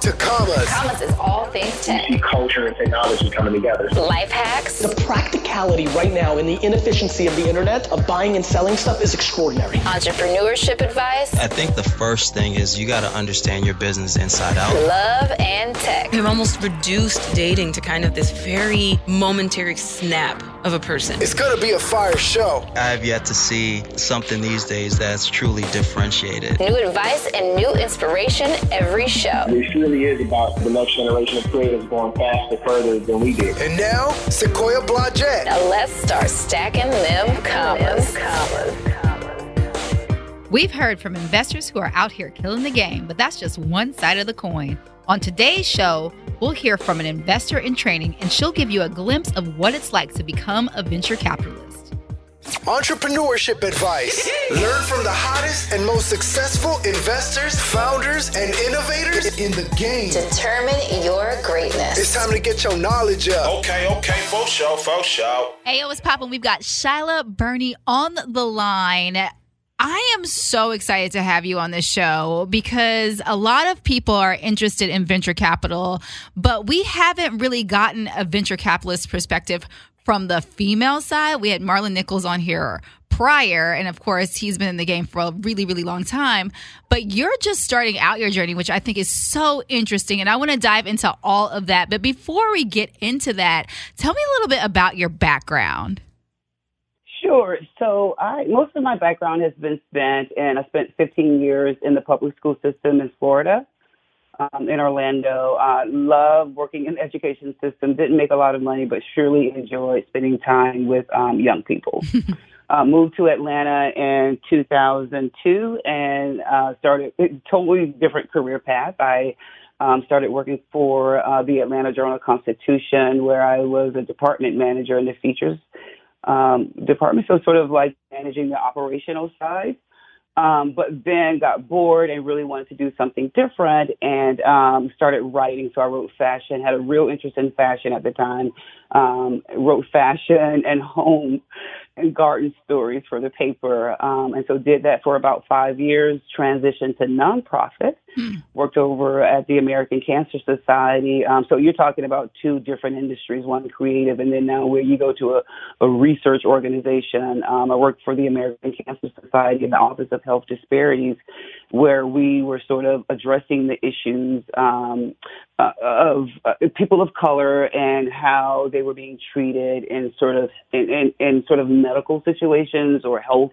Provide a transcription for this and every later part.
to commas. Commas is all things tech. You see culture and technology coming together. Life hacks. The practicality right now and the inefficiency of the internet of buying and selling stuff is extraordinary. Entrepreneurship advice. I think the first thing is you got to understand your business inside out. Love and tech. They've almost reduced dating to kind of this very momentary snap of a person. It's gonna be a fire show. I have yet to see something these days that's truly differentiated. New advice and new inspiration every show. It really is about the next generation of creatives going faster, further than we did. And now, Sequoia Blodgett. Now let's start stacking them commas. We've heard from investors who are out here killing the game, but that's just one side of the coin. On today's show, we'll hear from an investor in training, and she'll give you a glimpse of what it's like to become a venture capitalist. Entrepreneurship advice. Learn from the hottest and most successful investors, founders, and innovators in the game. Determine your greatness. It's time to get your knowledge up. Okay, okay, for sure, for sure. Hey, yo, what's poppin'? We've got Shyla Burney on the line. I am so excited to have you on this show because a lot of people are interested in venture capital, but we haven't really gotten a venture capitalist perspective from the female side. We had Marlon Nichols on here prior, and of course, he's been in the game for a really, really long time. But you're just starting out your journey, which I think is so interesting. And I want to dive into all of that. But before we get into that, tell me a little bit about your background. Sure. So I most of my background has been spent, and I spent 15 years in the public school system in Florida, um, in Orlando. I love working in the education system. Didn't make a lot of money, but surely enjoyed spending time with um, young people. uh, moved to Atlanta in 2002 and uh, started a totally different career path. I um, started working for uh, the Atlanta Journal Constitution, where I was a department manager in the features um, department, so sort of like managing the operational side. Um, but then got bored and really wanted to do something different and um, started writing. So I wrote fashion, had a real interest in fashion at the time, um, wrote fashion and home garden stories for the paper. Um, and so did that for about five years, transitioned to nonprofit, worked over at the American Cancer Society. Um, so you're talking about two different industries, one creative, and then now where you go to a, a research organization. Um, I worked for the American Cancer Society in the Office of Health Disparities, where we were sort of addressing the issues um, uh, of uh, people of color and how they were being treated in sort of in, in, in sort of medical situations or health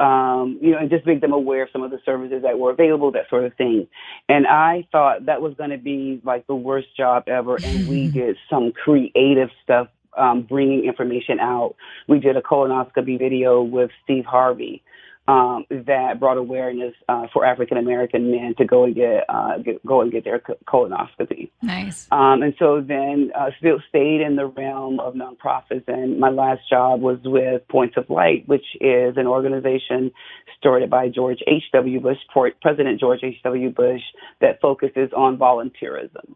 um, you know, and just make them aware of some of the services that were available, that sort of thing. And I thought that was going to be like the worst job ever. And we did some creative stuff, um, bringing information out. We did a colonoscopy video with Steve Harvey. Um, that brought awareness uh, for African American men to go and get, uh, get go and get their colonoscopy. Nice. Um, and so then uh, still stayed in the realm of nonprofits. And my last job was with Points of Light, which is an organization started by George H.W. Bush, President George H.W. Bush, that focuses on volunteerism.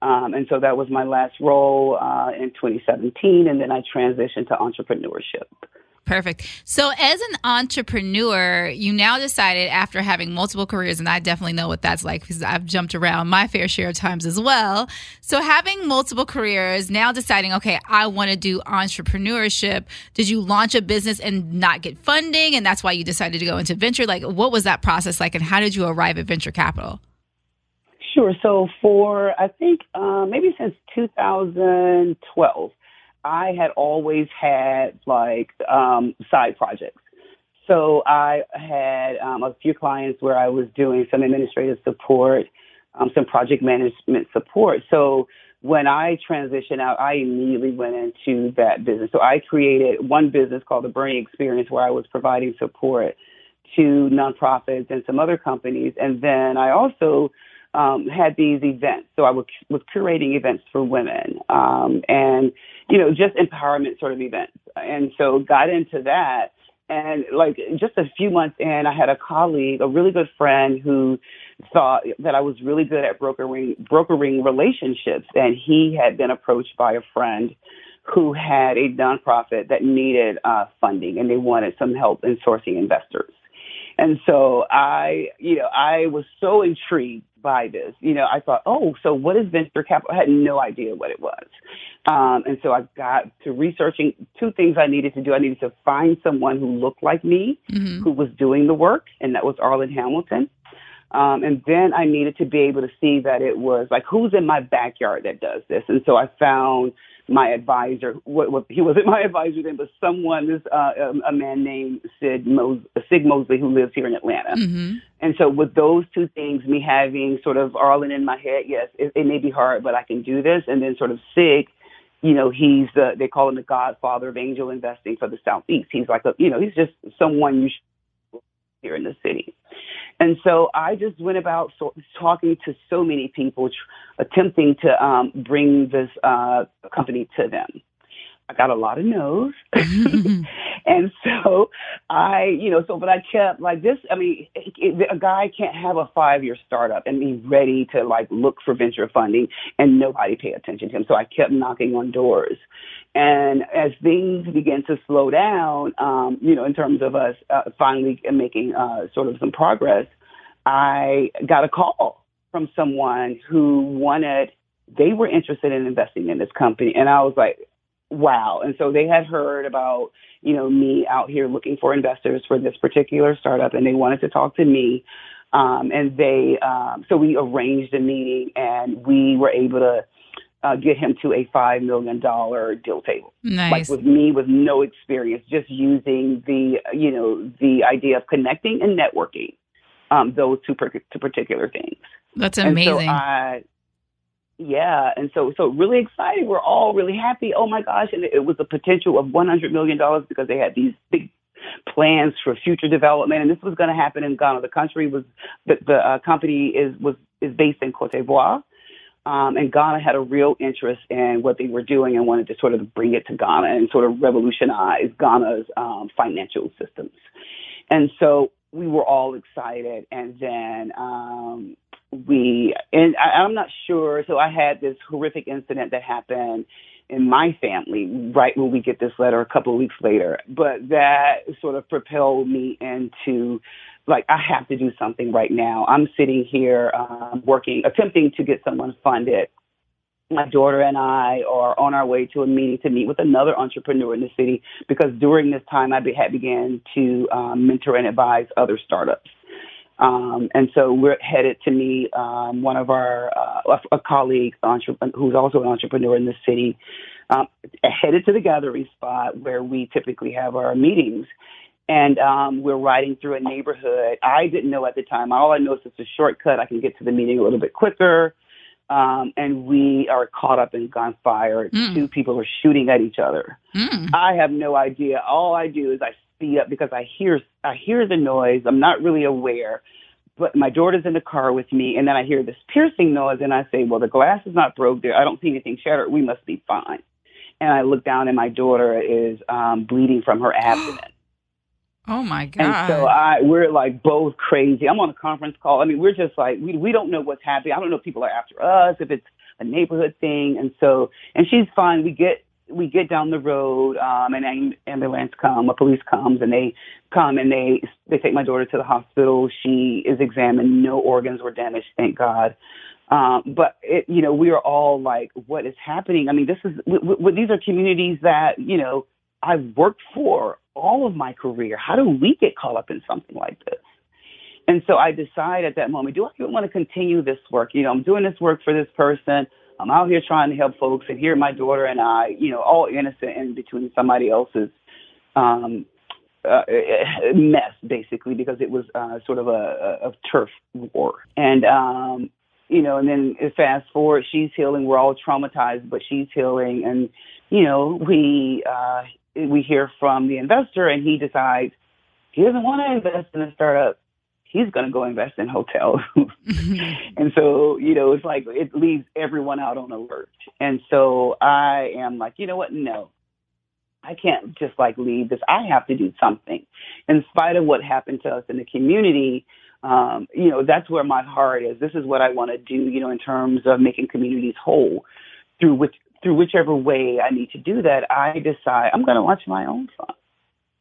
Um, and so that was my last role uh, in 2017. And then I transitioned to entrepreneurship. Perfect. So, as an entrepreneur, you now decided after having multiple careers, and I definitely know what that's like because I've jumped around my fair share of times as well. So, having multiple careers, now deciding, okay, I want to do entrepreneurship. Did you launch a business and not get funding, and that's why you decided to go into venture? Like, what was that process like, and how did you arrive at venture capital? Sure. So, for I think uh, maybe since 2012, I had always had like um, side projects. So I had um, a few clients where I was doing some administrative support, um, some project management support. So when I transitioned out, I immediately went into that business. So I created one business called the Burning Experience where I was providing support to nonprofits and some other companies. And then I also um, had these events. So I was, was curating events for women um, and, you know, just empowerment sort of events. And so got into that. And like just a few months in, I had a colleague, a really good friend who thought that I was really good at brokering, brokering relationships. And he had been approached by a friend who had a nonprofit that needed uh, funding and they wanted some help in sourcing investors. And so I, you know, I was so intrigued by this. You know, I thought, oh, so what is venture capital? I had no idea what it was. Um, and so I got to researching two things I needed to do. I needed to find someone who looked like me, Mm-hmm. who was doing the work, and that was Arlan Hamilton. Um, and then I needed to be able to see that it was like, who's in my backyard that does this? And so I found my advisor. What, what he wasn't my advisor then, but someone, this uh, um, a man named Sid Mos- Sig Mosley, who lives here in Atlanta. Mm-hmm. And so with those two things, me having sort of Arlan in my head, yes, it, it may be hard, but I can do this. And then sort of Sig, you know, he's the, they call him the godfather of angel investing for the Southeast. He's like a, you know, he's just someone you should here in the city. And so I just went about so, talking to so many people, tr- attempting to um, bring this uh, company to them. I got a lot of no's. and so I, you know, so, but I kept like this. I mean, it, it, a guy can't have a five year startup and be ready to like look for venture funding and nobody pay attention to him. So I kept knocking on doors. And as things began to slow down, um, you know, in terms of us uh, finally making uh, sort of some progress, I got a call from someone who wanted, they were interested in investing in this company. And I was like, wow. And so they had heard about, you know, me out here looking for investors for this particular startup and they wanted to talk to me. Um, and they, um, so we arranged a meeting and we were able to uh, get him to a $5 million deal table. Nice. Like with me with no experience, just using the, you know, the idea of connecting and networking, um, those two, per- two particular things. That's And so amazing. I, yeah, and so so really excited. We're all really happy. Oh my gosh! And it was a potential of one hundred million dollars because they had these big plans for future development, and this was going to happen in Ghana. The country was the the uh, company is was is based in Cote d'Ivoire. Um, and Ghana had a real interest in what they were doing and wanted to sort of bring it to Ghana and sort of revolutionize Ghana's um, financial systems. And so we were all excited. And then um, we, and I, I'm not sure. So I had this horrific incident that happened in my family right when we get this letter a couple of weeks later. But that sort of propelled me into like I have to do something right now. I'm sitting here um, working, attempting to get someone funded. My daughter and I are on our way to a meeting to meet with another entrepreneur in the city because during this time I be, had began to um, mentor and advise other startups. Um, and so we're headed to meet um, one of our uh, a, a colleague who's also an entrepreneur in the city, um, headed to the gathering spot where we typically have our meetings. And um, we're riding through a neighborhood. I didn't know at the time. All I know is it's a shortcut. I can get to the meeting a little bit quicker. Um, and we are caught up in gunfire. Mm. Two people are shooting at each other. Mm. I have no idea. All I do is I speed up because I hear I hear the noise. I'm not really aware, but my daughter's in the car with me, and then I hear this piercing noise, and I say, "Well, the glass is not broke there. I don't see anything shattered. We must be fine." And I look down, and my daughter is um, bleeding from her abdomen. Oh my god! And so I, we're like both crazy. I'm on a conference call. I mean, we're just like we we don't know what's happening. I don't know if people are after us, if it's a neighborhood thing. And so, and she's fine. We get we get down the road, um, and an ambulance come, a police comes, and they come and they they take my daughter to the hospital. She is examined. No organs were damaged, thank God. Um, but it, you know, we are all like, what is happening? I mean, this is w- w- these are communities that you know I've worked for all of my career. How do we get caught up in something like this? And so I decide at that moment, do I even want to continue this work? You know, I'm doing this work for this person. I'm out here trying to help folks, and here my daughter and I, you know, all innocent in between somebody else's um, uh, mess, basically, because it was uh, sort of a, a, turf war. And um, you know, and then fast forward, she's healing. We're all traumatized, but she's healing, and you know, we uh, we hear from the investor, and he decides he doesn't want to invest in a startup. He's going to go invest in hotels. and so, you know, it's like it leaves everyone out on alert. And so I am like, you know what? No, I can't just like leave this. I have to do something. In spite of what happened to us in the community, um, you know, that's where my heart is. This is what I want to do, you know, in terms of making communities whole through which through whichever way I need to do that, I decide I'm going to launch my own fund.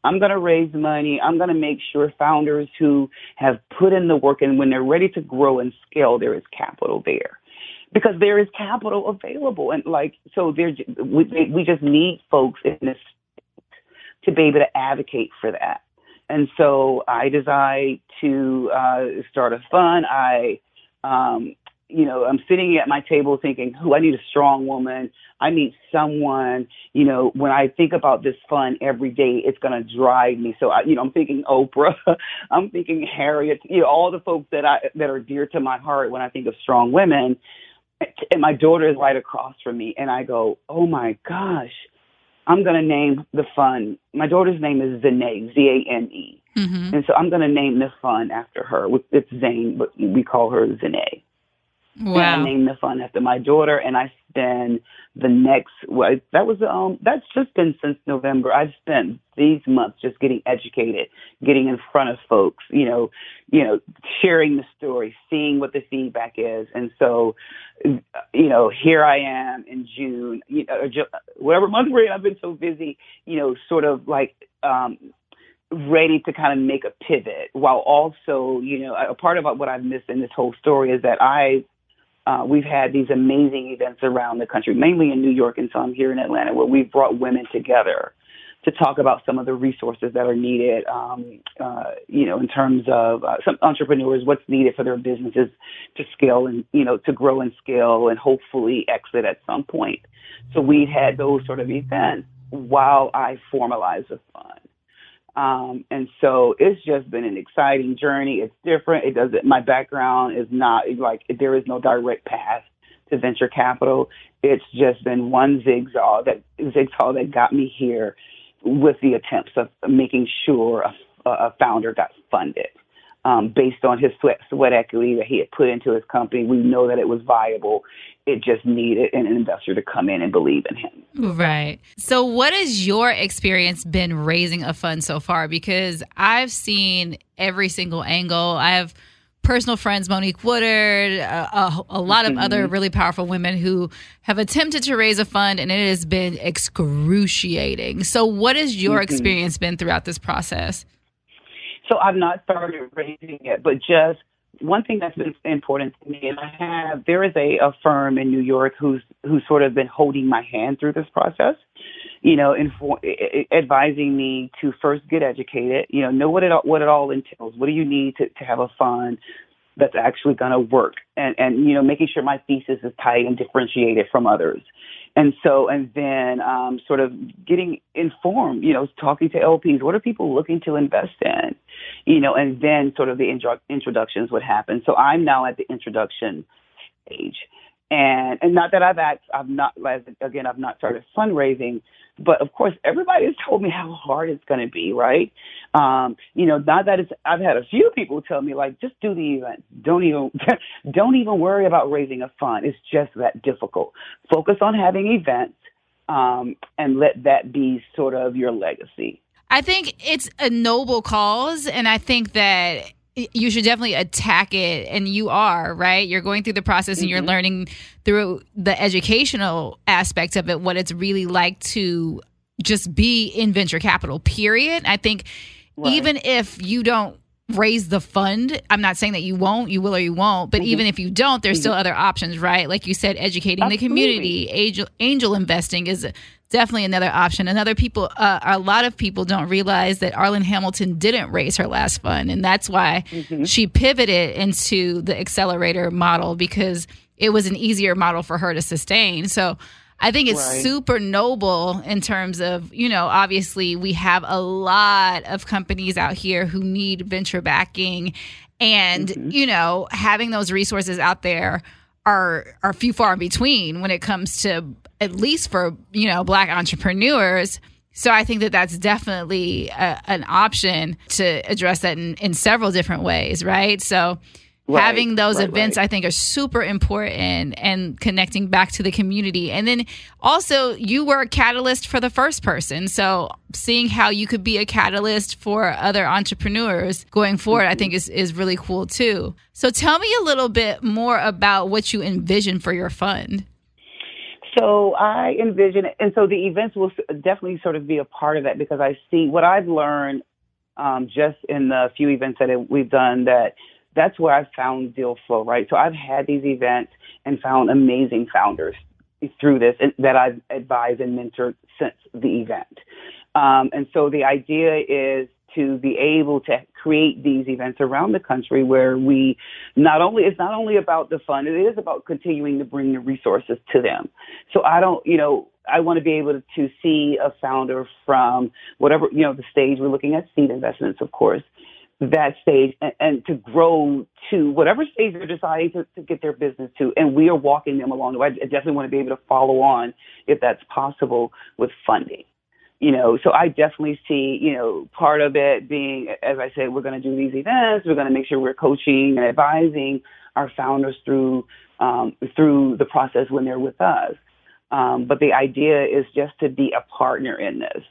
I'm going to raise money. I'm going to make sure founders who have put in the work and when they're ready to grow and scale, there is capital there. Because there is capital available. And like, so there, we, we just need folks in this to be able to advocate for that. And so I decided to uh, start a fund. I, um, you know, I'm sitting at my table thinking, who I need a strong woman. I need someone, you know, when I think about this fund every day, it's going to drive me. So, I, you know, I'm thinking Oprah, I'm thinking Harriet, you know, all the folks that I, that are dear to my heart when I think of strong women. And my daughter is right across from me. And I go, oh my gosh, I'm going to name the fund. My daughter's name is Zane, Z A N E. Mm-hmm. And so I'm going to name the fund after her. It's Zane, but we call her Zane. Wow. And I named the fund after my daughter, and I spend the next. Well, that was um. That's just been since November. I've spent these months just getting educated, getting in front of folks. You know, you know, sharing the story, seeing what the feedback is, and so, you know, here I am in June. You know, whatever month we're in, I've been so busy. You know, sort of like um ready to kind of make a pivot while also, you know, a part of what I've missed in this whole story is that I uh, we've had these amazing events around the country, mainly in New York and some here in Atlanta, where we've brought women together to talk about some of the resources that are needed, um, uh, you know, in terms of uh, some entrepreneurs, what's needed for their businesses to scale and, you know, to grow and scale and hopefully exit at some point. So we've had those sort of events while I formalized the fund. Um, and so it's just been an exciting journey. It's different. It doesn't, my background is not like, there is no direct path to venture capital. It's just been one zigzag that, zigzag that got me here with the attempts of making sure a, a founder got funded. Um, based on his sweat, sweat equity that he had put into his company, we know that it was viable. It just needed an investor to come in and believe in him. Right. So, what has your experience been raising a fund so far? Because I've seen every single angle. I have personal friends, Monique Woodard, a, a, lot of mm-hmm. other really powerful women who have attempted to raise a fund, and it has been excruciating. So, what has your mm-hmm. experience been throughout this process? So I've not started raising it, but just one thing that's been important to me, and I have, there is a, a firm in New York who's who's sort of been holding my hand through this process, you know, infor- advising me to first get educated, you know, know what it all, what it all entails. What do you need to, to have a fund that's actually going to work, and and you know, making sure my thesis is tight and differentiated from others. And so, and then um, sort of getting informed, you know, talking to LPs. What are people looking to invest in? You know, and then sort of the intro- introductions would happen. So I'm now at the introduction stage. And, and not that I've act, I've not, again, I've not started fundraising, but of course, everybody has told me how hard it's going to be, right? Um, you know, not that it's, I've had a few people tell me like, just do the event. Don't even, don't even worry about raising a fund. It's just that difficult. Focus on having events, um, and let that be sort of your legacy. I think it's a noble cause, and I think that you should definitely attack it and you are right you're going through the process mm-hmm. and you're mm-hmm. learning through the educational aspect of it what it's really like to just be in venture capital period i think right. even if you don't raise the fund i'm not saying that you won't you will or you won't but mm-hmm. even if you don't there's mm-hmm. still other options right like you said educating Absolutely. the community angel, angel investing is definitely another option. Another people, uh, a lot of people don't realize that Arlan Hamilton didn't raise her last fund, and that's why mm-hmm. she pivoted into the accelerator model because it was an easier model for her to sustain. So. I think it's right. super noble in terms of, you know, obviously we have a lot of companies out here who need venture backing and, mm-hmm. you know, having those resources out there are are few far in between when it comes to at least for you know black entrepreneurs so i think that that's definitely a, an option to address that in, in several different ways right so Right, having those right, events right. i think are super important and connecting back to the community and then also you were a catalyst for the first person so seeing how you could be a catalyst for other entrepreneurs going forward mm-hmm. i think is, is really cool too so tell me a little bit more about what you envision for your fund So I envision and so the events will definitely sort of be a part of that because I see what I've learned um, just in the few events that we've done that that's where I've found deal flow, right? So I've had these events and found amazing founders through this that I've advised and mentored since the event. Um, and so the idea is to be able to create these events around the country where we not only it's not only about the fund, it is about continuing to bring the resources to them. So I don't, you know, I want to be able to see a founder from whatever, you know, the stage we're looking at seed investments, of course, that stage and, and to grow to whatever stage they're deciding to, to, get their business to. And we are walking them along the way. I definitely want to be able to follow on if that's possible with funding you know, so I definitely see, you know, part of it being, as I said, we're going to do these events. We're going to make sure we're coaching and advising our founders through um, through the process when they're with us. Um, but the idea is just to be a partner in this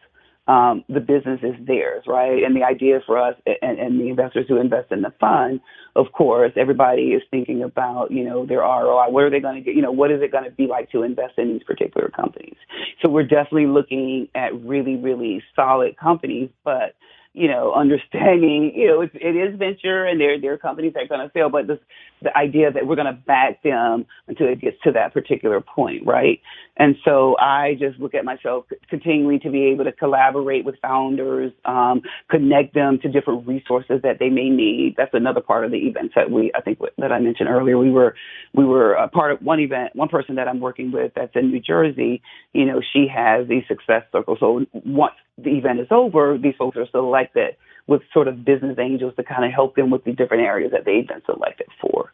um, the business is theirs, right? And the idea for us and, and, the investors who invest in the fund, of course, everybody is thinking about, you know, their ROI. What are they going to get? You know, what is it going to be like to invest in these particular companies? So we're definitely looking at really, really solid companies, but you know, understanding, you know, it's, it is venture and there, there are companies that are going to fail, but this, the idea that we're going to back them until it gets to that particular point, right? And so I just look at myself continuing to be able to collaborate with founders, um, connect them to different resources that they may need. That's another part of the events that we, I think that I mentioned earlier. We were, we were a part of one event, one person that I'm working with that's in New Jersey, you know, she has these success circles. So once the event is over, these folks are selected with sort of business angels to kind of help them with the different areas that they've been selected for.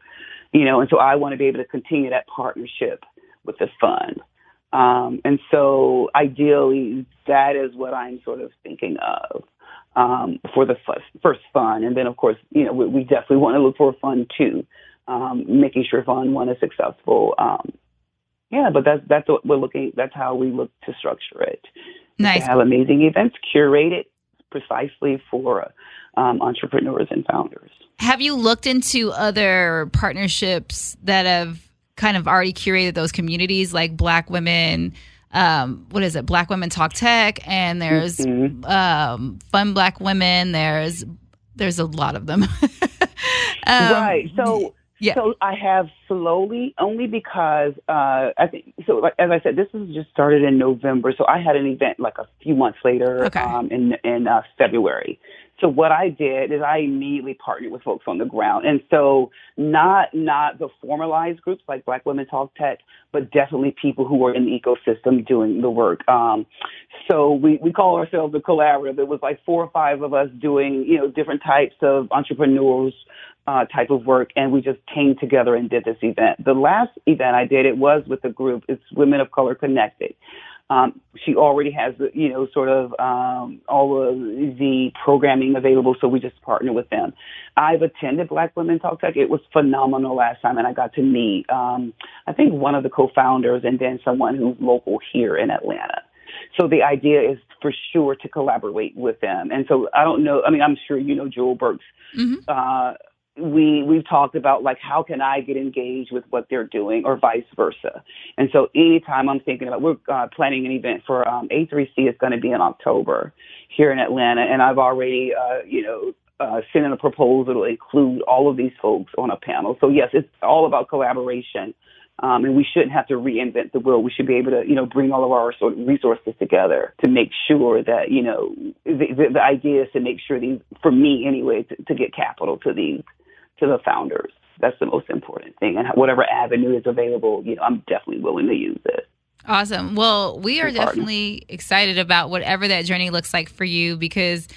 You know, and so I want to be able to continue that partnership with the fund. Um, and so ideally, that is what I'm sort of thinking of um, for the first, first fund. And then, of course, you know, we, we definitely want to look for a fund too, um, making sure fund one is successful. Um, yeah, but that's that's what we're looking. That's how we look to structure it. Nice. Have amazing events curated precisely for um, entrepreneurs and founders. Have you looked into other partnerships that have kind of already curated those communities, like Black women? Um, what is it? Black Women Talk Tech, and there's mm-hmm. um, Fun Black Women. There's there's a lot of them. um, right. So yeah. So I have slowly, only because uh, I think so. Like, as I said, this was just started in November, so I had an event like a few months later okay. um, in in uh, February. So what I did is I immediately partnered with folks on the ground, and so not not the formalized groups like Black Women Talk Tech, but definitely people who are in the ecosystem doing the work. Um, so we we call ourselves a collaborative. It was like four or five of us doing you know different types of entrepreneurs uh, type of work, and we just came together and did this event. The last event I did, it was with a group. It's Women of Color Connected. Um, she already has, you know, sort of um, all of the programming available, so we just partner with them. I've attended Black Women Talk Tech. It was phenomenal last time, and I got to meet, um, I think, one of the co-founders, and then someone who's local here in Atlanta. So the idea is for sure to collaborate with them. And so I don't know. I mean, I'm sure you know Joel Burks. Mm-hmm. Uh, we we've talked about like how can I get engaged with what they're doing or vice versa. And so anytime I'm thinking about we're uh, planning an event for um, A3C is going to be in October here in Atlanta, and I've already uh, you know uh, sent in a proposal to include all of these folks on a panel. So yes, it's all about collaboration. Um, and we shouldn't have to reinvent the wheel. We should be able to, you know, bring all of our resources together to make sure that, you know, the, the, the idea is to make sure these, for me anyway, to, to get capital to these to the founders. That's the most important thing. And whatever avenue is available, you know, I'm definitely willing to use it. Awesome. Well, we are definitely excited about whatever that journey looks like for you because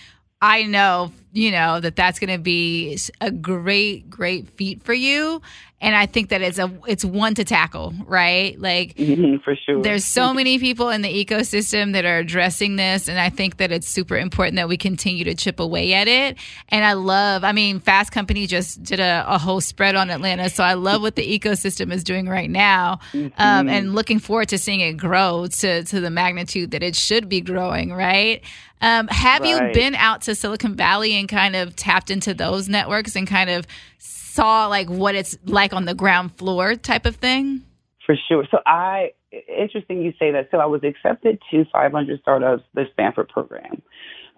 I know, you know, that that's going to be a great, great feat for you and I think that it's a it's one to tackle, right? Like mm-hmm, for sure. There's so many people in the ecosystem that are addressing this, and I think that it's super important that we continue to chip away at it. And I love, I mean, Fast Company just did a, a whole spread on Atlanta, so I love what the ecosystem is doing right now, mm-hmm. um, and looking forward to seeing it grow to to the magnitude that it should be growing, right? Um, have right. you been out to Silicon Valley and kind of tapped into those networks and kind of saw like what it's like on the ground floor type of thing? For sure. So I interesting you say that. So I was accepted to 500 Startups, the Stanford program.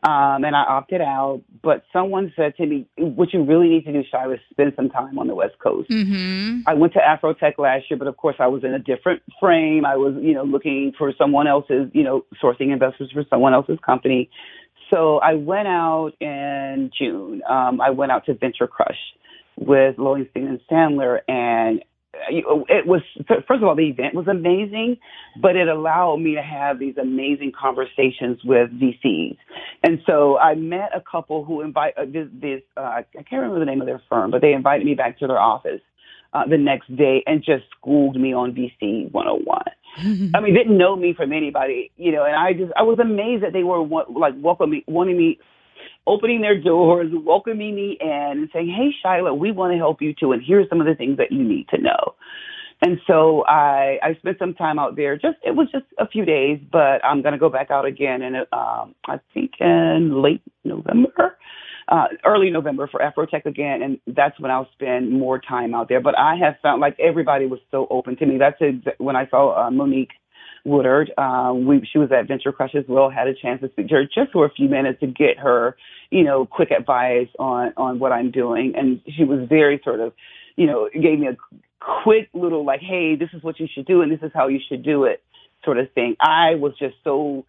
Um, and I opted out, but someone said to me, what you really need to do, Shy, is spend some time on the West Coast. Mm-hmm. I went to Afrotech last year, but of course I was in a different frame. I was, you know, looking for someone else's, you know, sourcing investors for someone else's company. So I went out in June. Um, I went out to Venture Crush with Lowenstein and Sandler, and it was first of all the event was amazing, but it allowed me to have these amazing conversations with VCs. And so I met a couple who invite uh, this, this uh, I can't remember the name of their firm, but they invited me back to their office uh, the next day and just schooled me on VC 101. I mean, didn't know me from anybody, you know, and I just I was amazed that they were like welcoming, wanting me opening their doors, welcoming me in, and saying, "Hey, Shyla, we want to help you too, and here's some of the things that you need to know." And so I I spent some time out there. Just it was just a few days, but I'm going to go back out again, and um, I think in late November. Uh, early November for Afrotech again, and that's when I'll spend more time out there. But I have found like everybody was so open to me. That's exa- when I saw uh, Monique Woodard. Uh, we, she was at Venture Crush as well. Had a chance to speak to her just for a few minutes to get her, you know, quick advice on on what I'm doing, and she was very sort of, you know, gave me a quick little like, hey, this is what you should do, and this is how you should do it, sort of thing. I was just so,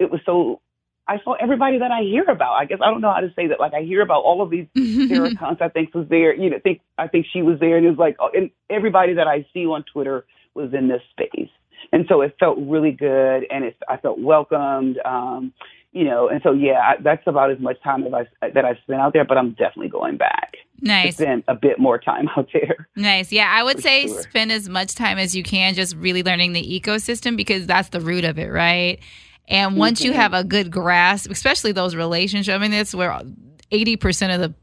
it was so. I saw everybody that I hear about. I guess I don't know how to say that. Like I hear about all of these Sarah Kunst, I think was there. You know, think I think she was there, and it was like, oh, and everybody that I see on Twitter was in this space and so it felt really good, and it, I felt welcomed. Um, you know, and so yeah, I, that's about as much time as I that I've spent out there. But I'm definitely going back. Nice. Spend a bit more time out there. Nice. Yeah, I would say sure. spend as much time as you can just really learning the ecosystem because that's the root of it, right? And once you have a good grasp, especially those relationships, I mean, that's where 80% of the,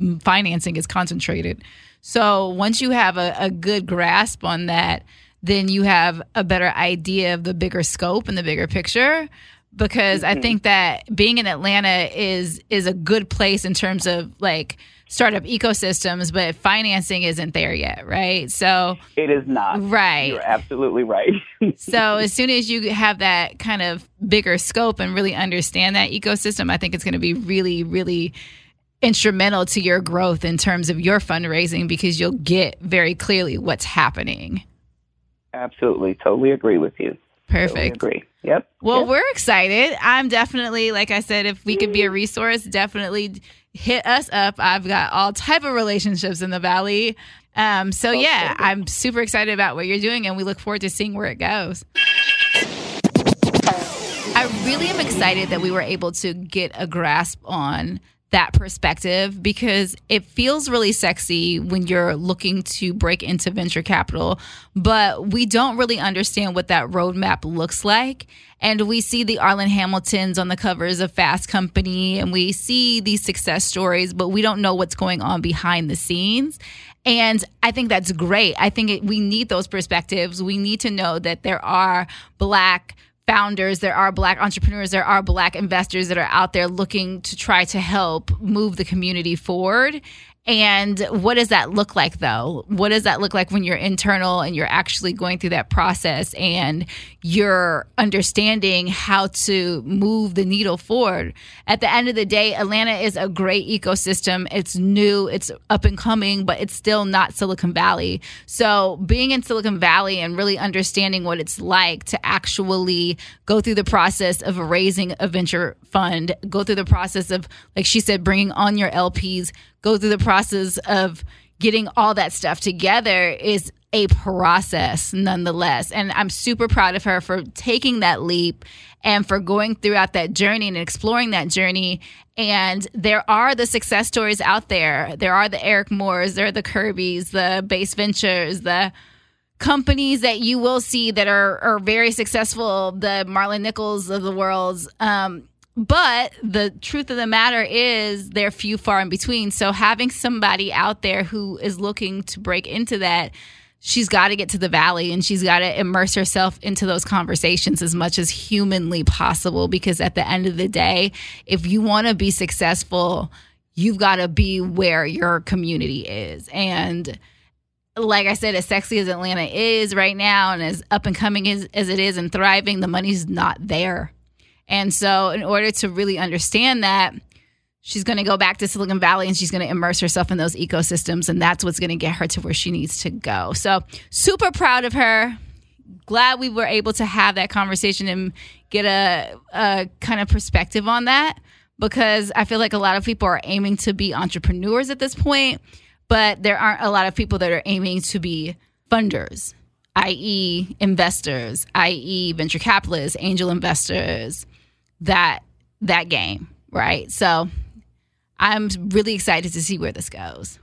the financing is concentrated. So once you have a, a good grasp on that, then you have a better idea of the bigger scope and the bigger picture. Because I Mhm. think that being in Atlanta is is a good place in terms of like startup ecosystems, but financing isn't there yet, right? So It is not. Right. You're absolutely right. so as soon as you have that kind of bigger scope and really understand that ecosystem, I think it's going to be really, really instrumental to your growth in terms of your fundraising because you'll get very clearly what's happening. absolutely, totally agree with you. Totally Perfect. agree. Yep. Well, Yep. we're excited. I'm definitely, like I said, if we could be a resource, definitely hit us up. I've got all type of relationships in the valley. Um, so yeah, I'm super excited about what you're doing, and we look forward to seeing where it goes. I really am excited that we were able to get a grasp on that perspective because it feels really sexy when you're looking to break into venture capital, but we don't really understand what that roadmap looks like. And we see the Arlan Hamiltons on the covers of Fast Company and we see these success stories, but we don't know what's going on behind the scenes. And I think that's great. I think it, we need those perspectives. We need to know that there are black founders, there are black entrepreneurs, there are black investors that are out there looking to try to help move the community forward. And what does that look like though? What does that look like when you're internal and you're actually going through that process and you're understanding how to move the needle forward? At the end of the day, Atlanta is a great ecosystem. It's new, it's up and coming, but it's still not Silicon Valley. So being in Silicon Valley and really understanding what it's like to actually go through the process of raising a venture fund, go through the process of, like she said, bringing on your LPs, go through the process of getting all that stuff together is a process nonetheless. And I'm super proud of her for taking that leap and for going throughout that journey and exploring that journey. And there are the success stories out there. There are the Erik Moores, there are the Kirby's, the Base Ventures, the companies that you will see that are, are very successful, the Marlon Nichols of the world. Um, but the truth of the matter is they're few far in between. So having somebody out there who is looking to break into that, she's got to get to the valley and she's got to immerse herself into those conversations as much as humanly possible because at the end of the day, if you want to be successful, you've got to be where your community is. And like I said, as sexy as Atlanta is right now and as up and coming as, as it is and thriving, the money's not there. And so, in order to really understand that, she's going to go back to Silicon Valley and she's going to immerse herself in those ecosystems. And that's what's going to get her to where she needs to go. So, super proud of her. Glad we were able to have that conversation and get a, a kind of perspective on that because I feel like a lot of people are aiming to be entrepreneurs at this point, but there aren't a lot of people that are aiming to be funders, i.e., investors, i.e., venture capitalists, angel investors, that that game, right? So I'm really excited to see where this goes.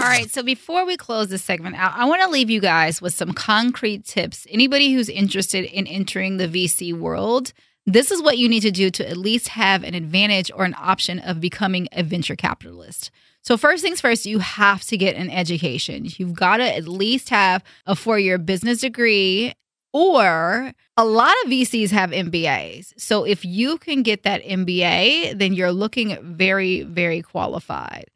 All right, so before we close this segment out, I want to leave you guys with some concrete tips. Anybody who's interested in entering the VC world, this is what you need to do to at least have an advantage or an option of becoming a venture capitalist. So, first things first, you have to get an education. You've got to at least have a four year business degree, or a lot of VCs have MBAs. So, if you can get that MBA, then you're looking very, very qualified.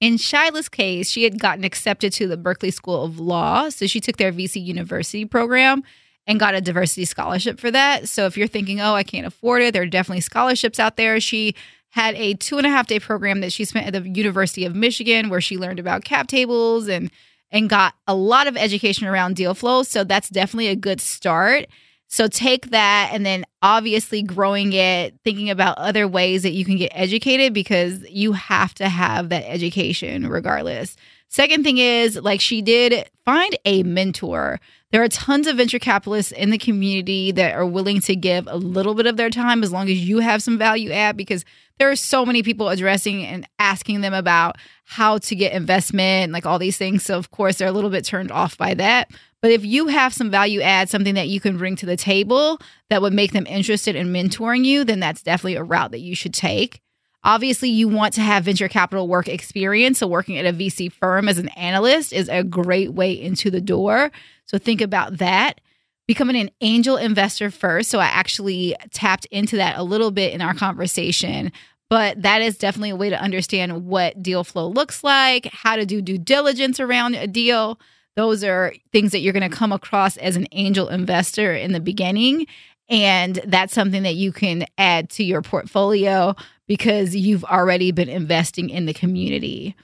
In Shyla's case, she had gotten accepted to the Berkeley School of Law. So, she took their VC University program and got a diversity scholarship for that. So if you're thinking, oh, I can't afford it, there are definitely scholarships out there. She had a two and a half day program that she spent at the University of Michigan where she learned about cap tables and and got a lot of education around deal flow. So that's definitely a good start. So take that and then obviously growing it, thinking about other ways that you can get educated because you have to have that education regardless. Second thing is, like she did, find a mentor. There are tons of venture capitalists in the community that are willing to give a little bit of their time as long as you have some value add because there are so many people addressing and asking them about how to get investment and like all these things. So, of course, they're a little bit turned off by that. But if you have some value add, something that you can bring to the table that would make them interested in mentoring you, then that's definitely a route that you should take. Obviously, you want to have venture capital work experience. So, working at a VC firm as an analyst is a great way into the door. So, think about that. Becoming an angel investor first. So, I actually tapped into that a little bit in our conversation, but that is definitely a way to understand what deal flow looks like, how to do due diligence around a deal. Those are things that you're going to come across as an angel investor in the beginning. And that's something that you can add to your portfolio because you've already been investing in the community.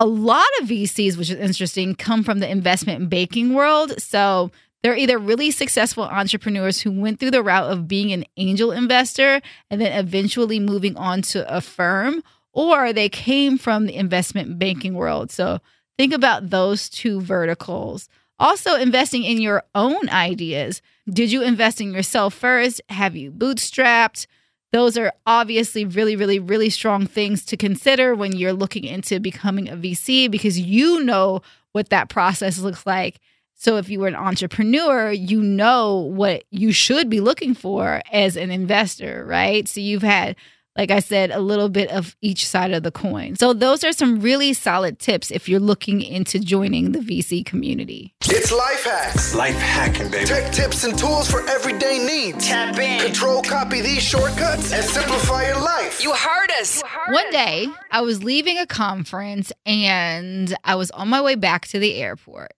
A lot of VCs, which is interesting, come from the investment banking world. So they're either really successful entrepreneurs who went through the route of being an angel investor and then eventually moving on to a firm, or they came from the investment banking world. So think about those two verticals. Also, investing in your own ideas. Did you invest in yourself first? Have you bootstrapped? Those are obviously really, really, really strong things to consider when you're looking into becoming a VC because you know what that process looks like. So, if you were an entrepreneur, you know what you should be looking for as an investor, right? So, you've had like I said, a little bit of each side of the coin. So, those are some really solid tips if you're looking into joining the VC community. It's life hacks. Life hacking, baby. Tech tips and tools for everyday needs. Tap in. Control copy these shortcuts and simplify your life. You heard us. One day, I was leaving a conference and I was on my way back to the airport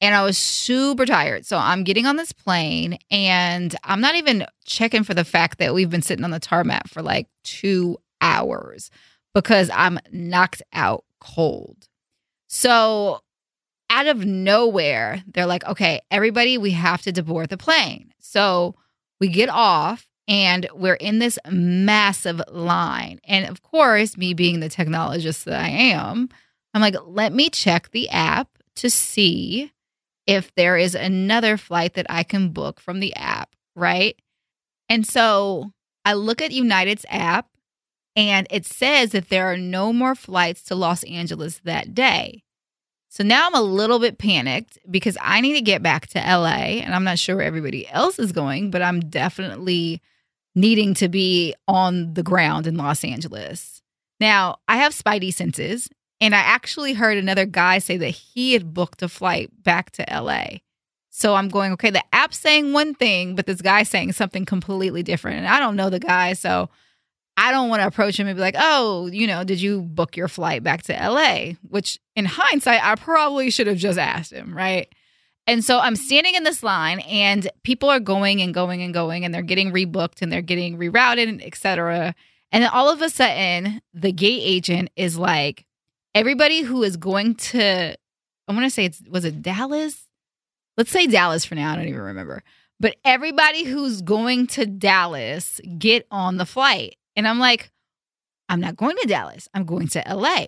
and I was super tired. So I'm getting on this plane and I'm not even checking for the fact that we've been sitting on the tarmac for like two hours because I'm knocked out cold. So out of nowhere, they're like, okay, everybody, we have to deboard the plane. So we get off and we're in this massive line. And of course, me being the technologist that I am, I'm like, let me check the app to see if there is another flight that I can book from the app, right? And so I look at United's app and it says that there are no more flights to Los Angeles that day. So now I'm a little bit panicked because I need to get back to LA and I'm not sure where everybody else is going, but I'm definitely needing to be on the ground in Los Angeles. Now, I have spidey senses and I actually heard another guy say that he had booked a flight back to LA. So I'm going, okay, the app's saying one thing, but this guy's saying something completely different. And I don't know the guy. So I don't want to approach him and be like, oh, you know, did you book your flight back to LA? Which in hindsight, I probably should have just asked him, right? And so I'm standing in this line and people are going and going and going and they're getting rebooked and they're getting rerouted, et cetera. And then all of a sudden, the gate agent is like, everybody who is going to, I want to say it's, was it Dallas? Let's say Dallas for now. I don't even remember. But everybody who's going to Dallas, get on the flight. And I'm like, I'm not going to Dallas. I'm going to LA.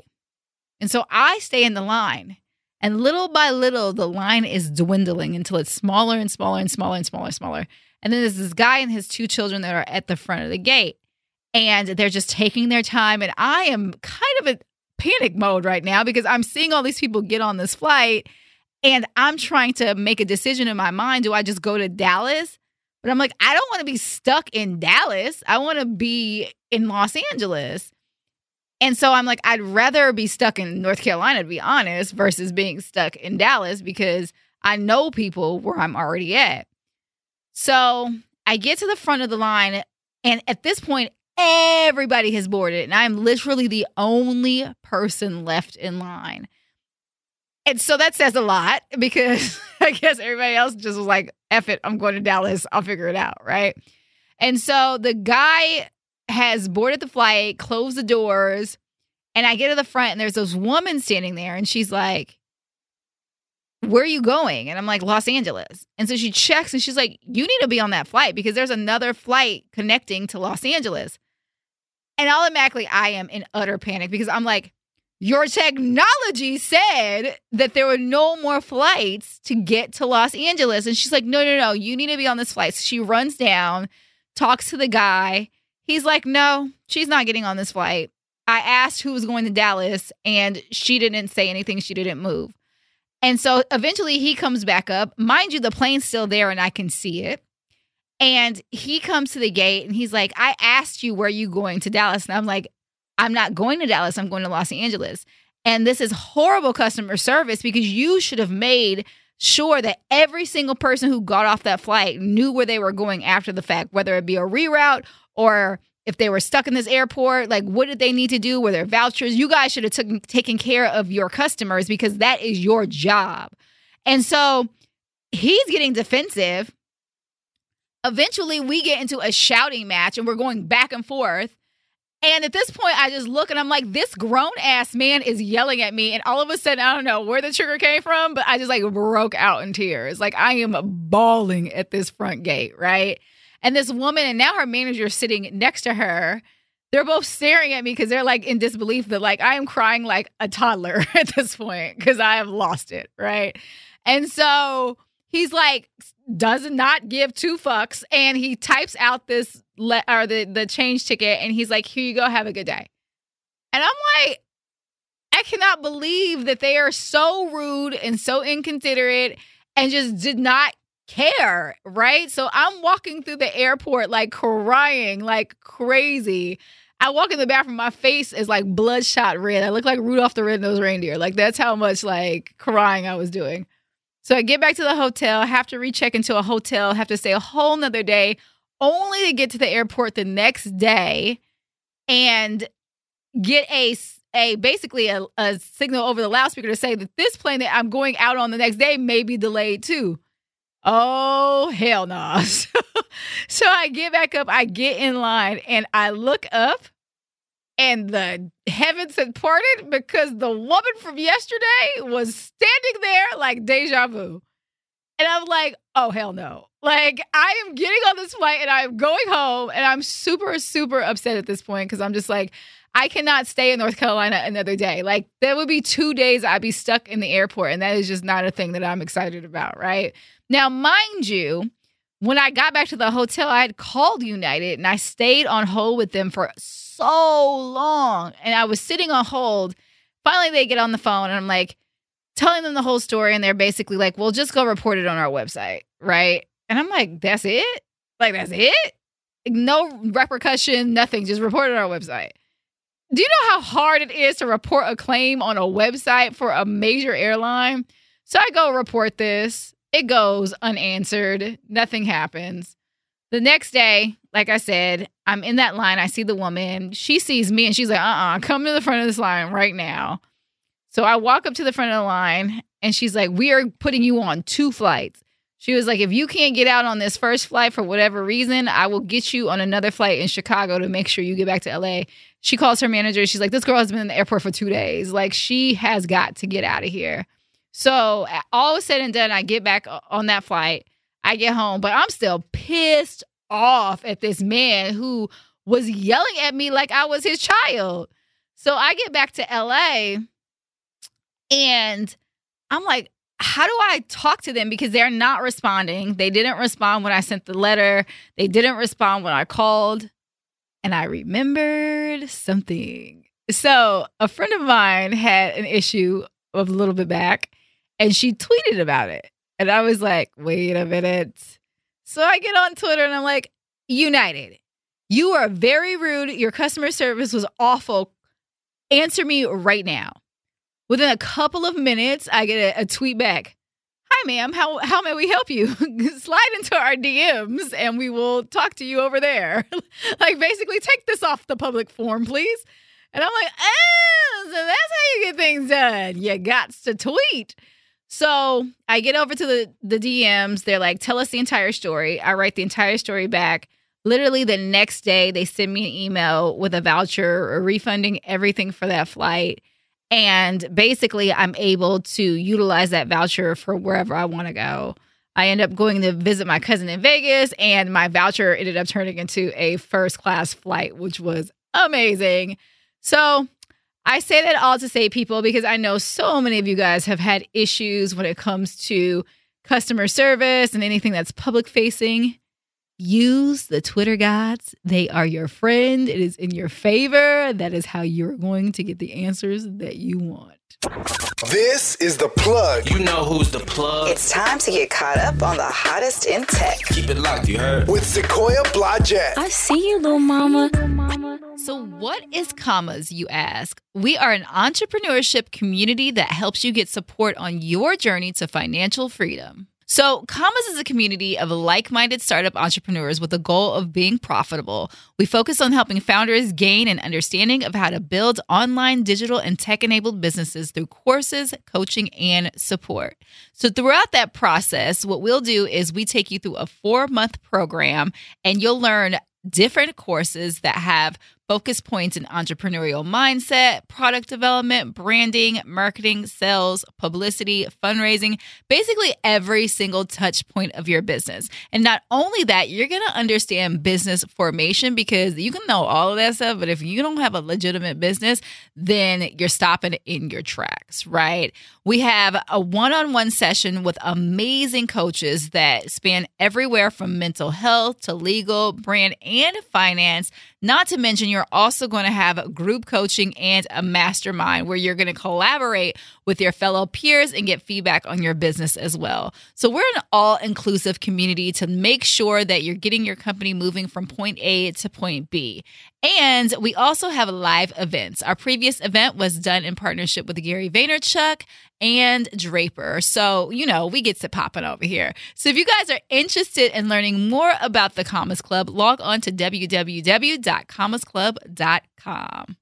And so I stay in the line. And little by little, the line is dwindling until it's smaller and smaller and smaller and smaller and smaller. And then there's this guy and his two children that are at the front of the gate. And they're just taking their time. And I am kind of in panic mode right now because I'm seeing all these people get on this flight. And I'm trying to make a decision in my mind. Do I just go to Dallas? But I'm like, I don't want to be stuck in Dallas. I want to be in Los Angeles. And so I'm like, I'd rather be stuck in North Carolina, to be honest, versus being stuck in Dallas because I know people where I'm already at. So I get to the front of the line, and at this point, everybody has boarded, and I'm literally the only person left in line. And so that says a lot because I guess everybody else just was like, F it, I'm going to Dallas, I'll figure it out, right? And so the guy has boarded the flight, closed the doors, and I get to the front and there's this woman standing there and she's like, Where are you going? And I'm like, Los Angeles. And so she checks and she's like, You need to be on that flight because there's another flight connecting to Los Angeles. And automatically I am in utter panic because I'm like, your technology said that there were no more flights to get to Los Angeles. And she's like, no, no, no, you need to be on this flight. So she runs down, talks to the guy, He's like, no, she's not getting on this flight. I asked who was going to Dallas and she didn't say anything. She didn't move. And so eventually he comes back up. Mind you, the plane's still there and I can see it. And he comes to the gate and he's like, I asked you where you going to Dallas. And I'm like, I'm not going to Dallas. I'm going to Los Angeles. And this is horrible customer service because you should have made sure that every single person who got off that flight knew where they were going after the fact, whether it be a reroute or if they were stuck in this airport, like what did they need to do? Were there vouchers? You guys should have took, taken care of your customers because that is your job. And so he's getting defensive. Eventually, we get into a shouting match and we're going back and forth. And at this point, I just look and I'm like, this grown ass man is yelling at me. And all of a sudden, I don't know where the trigger came from, but I just like broke out in tears. Like I am bawling at this front gate, right? And this woman, and now her manager sitting next to her. They're both staring at me because they're like in disbelief that like I am crying like a toddler at this point because I have lost it, right? And so he's like does not give two fucks and he types out this le- or the the change ticket and he's like here you go have a good day and i'm like i cannot believe that they are so rude and so inconsiderate and just did not care, right? So I'm walking through the airport like crying like crazy. I walk in the bathroom, my face is like bloodshot red. I look like Rudolph the Red-Nosed Reindeer. Like that's how much like crying I was doing. So I get back to the hotel, have to recheck into a hotel, have to stay a whole nother day, only to get to the airport the next day and get a a basically a, a signal over the loudspeaker to say that this plane that I'm going out on the next day may be delayed too. Oh, hell no. so I get back up, I get in line, and I look up, and the heavens had parted because the woman from yesterday was standing there like deja vu. And I'm like, oh, hell no. Like, I am getting on this flight and I'm going home, and I'm super, super upset at this point because I'm just like, I cannot stay in North Carolina another day. Like, there would be two days I'd be stuck in the airport, and that is just not a thing that I'm excited about, right? Now, mind you, when I got back to the hotel, I had called United and I stayed on hold with them for so long. And I was sitting on hold. Finally, they get on the phone and I'm like telling them the whole story. And they're basically like, well, just go report it on our website. Right. And I'm like, that's it? Like, that's it? No repercussion, nothing. Just report it on our website. Do you know how hard it is to report a claim on a website for a major airline? So I go report this it goes unanswered. Nothing happens. The next day, like I said, I'm in that line. I see the woman. She sees me and she's like, uh uh come to the front of this line right now. So I walk up to the front of the line and she's like, We are putting you on two flights. She was like, If you can't get out on this first flight for whatever reason, I will get you on another flight in Chicago to make sure you get back to LA. She calls her manager. She's like, This girl has been in the airport for two days. Like, she has got to get out of here. So all said and done, I get back on that flight. I get home, but I'm still pissed off at this man who was yelling at me like I was his child. So I get back to LA and I'm like, how do I talk to them? Because they're not responding. They didn't respond when I sent the letter, they didn't respond when I called. And I remembered something. So a friend of mine had an issue of a little bit back and she tweeted about it. And I was like, wait a minute. So I get on Twitter and I'm like, United, you are very rude. Your customer service was awful. Answer me right now. Within a couple of minutes, I get a, a tweet back. Hi, ma'am. How how may we help you? Slide into our DMs and we will talk to you over there. like basically, take this off the public forum, please. And I'm like, oh, so that's how you get things done. You got to tweet. So I get over to the, the DMs. They're like, tell us the entire story. I write the entire story back. Literally the next day, they send me an email with a voucher refunding everything for that flight. And basically, I'm able to utilize that voucher for wherever I want to go. I end up going to visit my cousin in Vegas, and my voucher ended up turning into a first class flight, which was amazing. So I say that all to say, people, because I know so many of you guys have had issues when it comes to customer service and anything that's public facing. Use the Twitter gods. They are your friend. It is in your favor. That is how you're going to get the answers that you want. This is the plug. You know who's the plug. It's time to get caught up on the hottest in tech. Keep it locked, you heard? With Sequoia Blodgett. I see you, little mama. So, what is Commas, you ask? We are an entrepreneurship community that helps you get support on your journey to financial freedom. So, Commas is a community of like minded startup entrepreneurs with the goal of being profitable. We focus on helping founders gain an understanding of how to build online, digital, and tech enabled businesses through courses, coaching, and support. So, throughout that process, what we'll do is we take you through a four month program and you'll learn different courses that have focus points in entrepreneurial mindset, product development, branding, marketing, sales, publicity, fundraising, basically every single touch point of your business. And not only that, you're going to understand business formation because you can know all of that stuff, but if you don't have a legitimate business, then you're stopping in your tracks, right? We have a one on one session with amazing coaches that span everywhere from mental health to legal, brand, and finance. Not to mention, you're also going to have group coaching and a mastermind where you're going to collaborate with your fellow peers and get feedback on your business as well. So, we're an all inclusive community to make sure that you're getting your company moving from point A to point B. And we also have live events. Our previous event was done in partnership with Gary Vaynerchuk and Draper. So, you know, we get to popping over here. So, if you guys are interested in learning more about the Commas Club, log on to www.commasclub.com.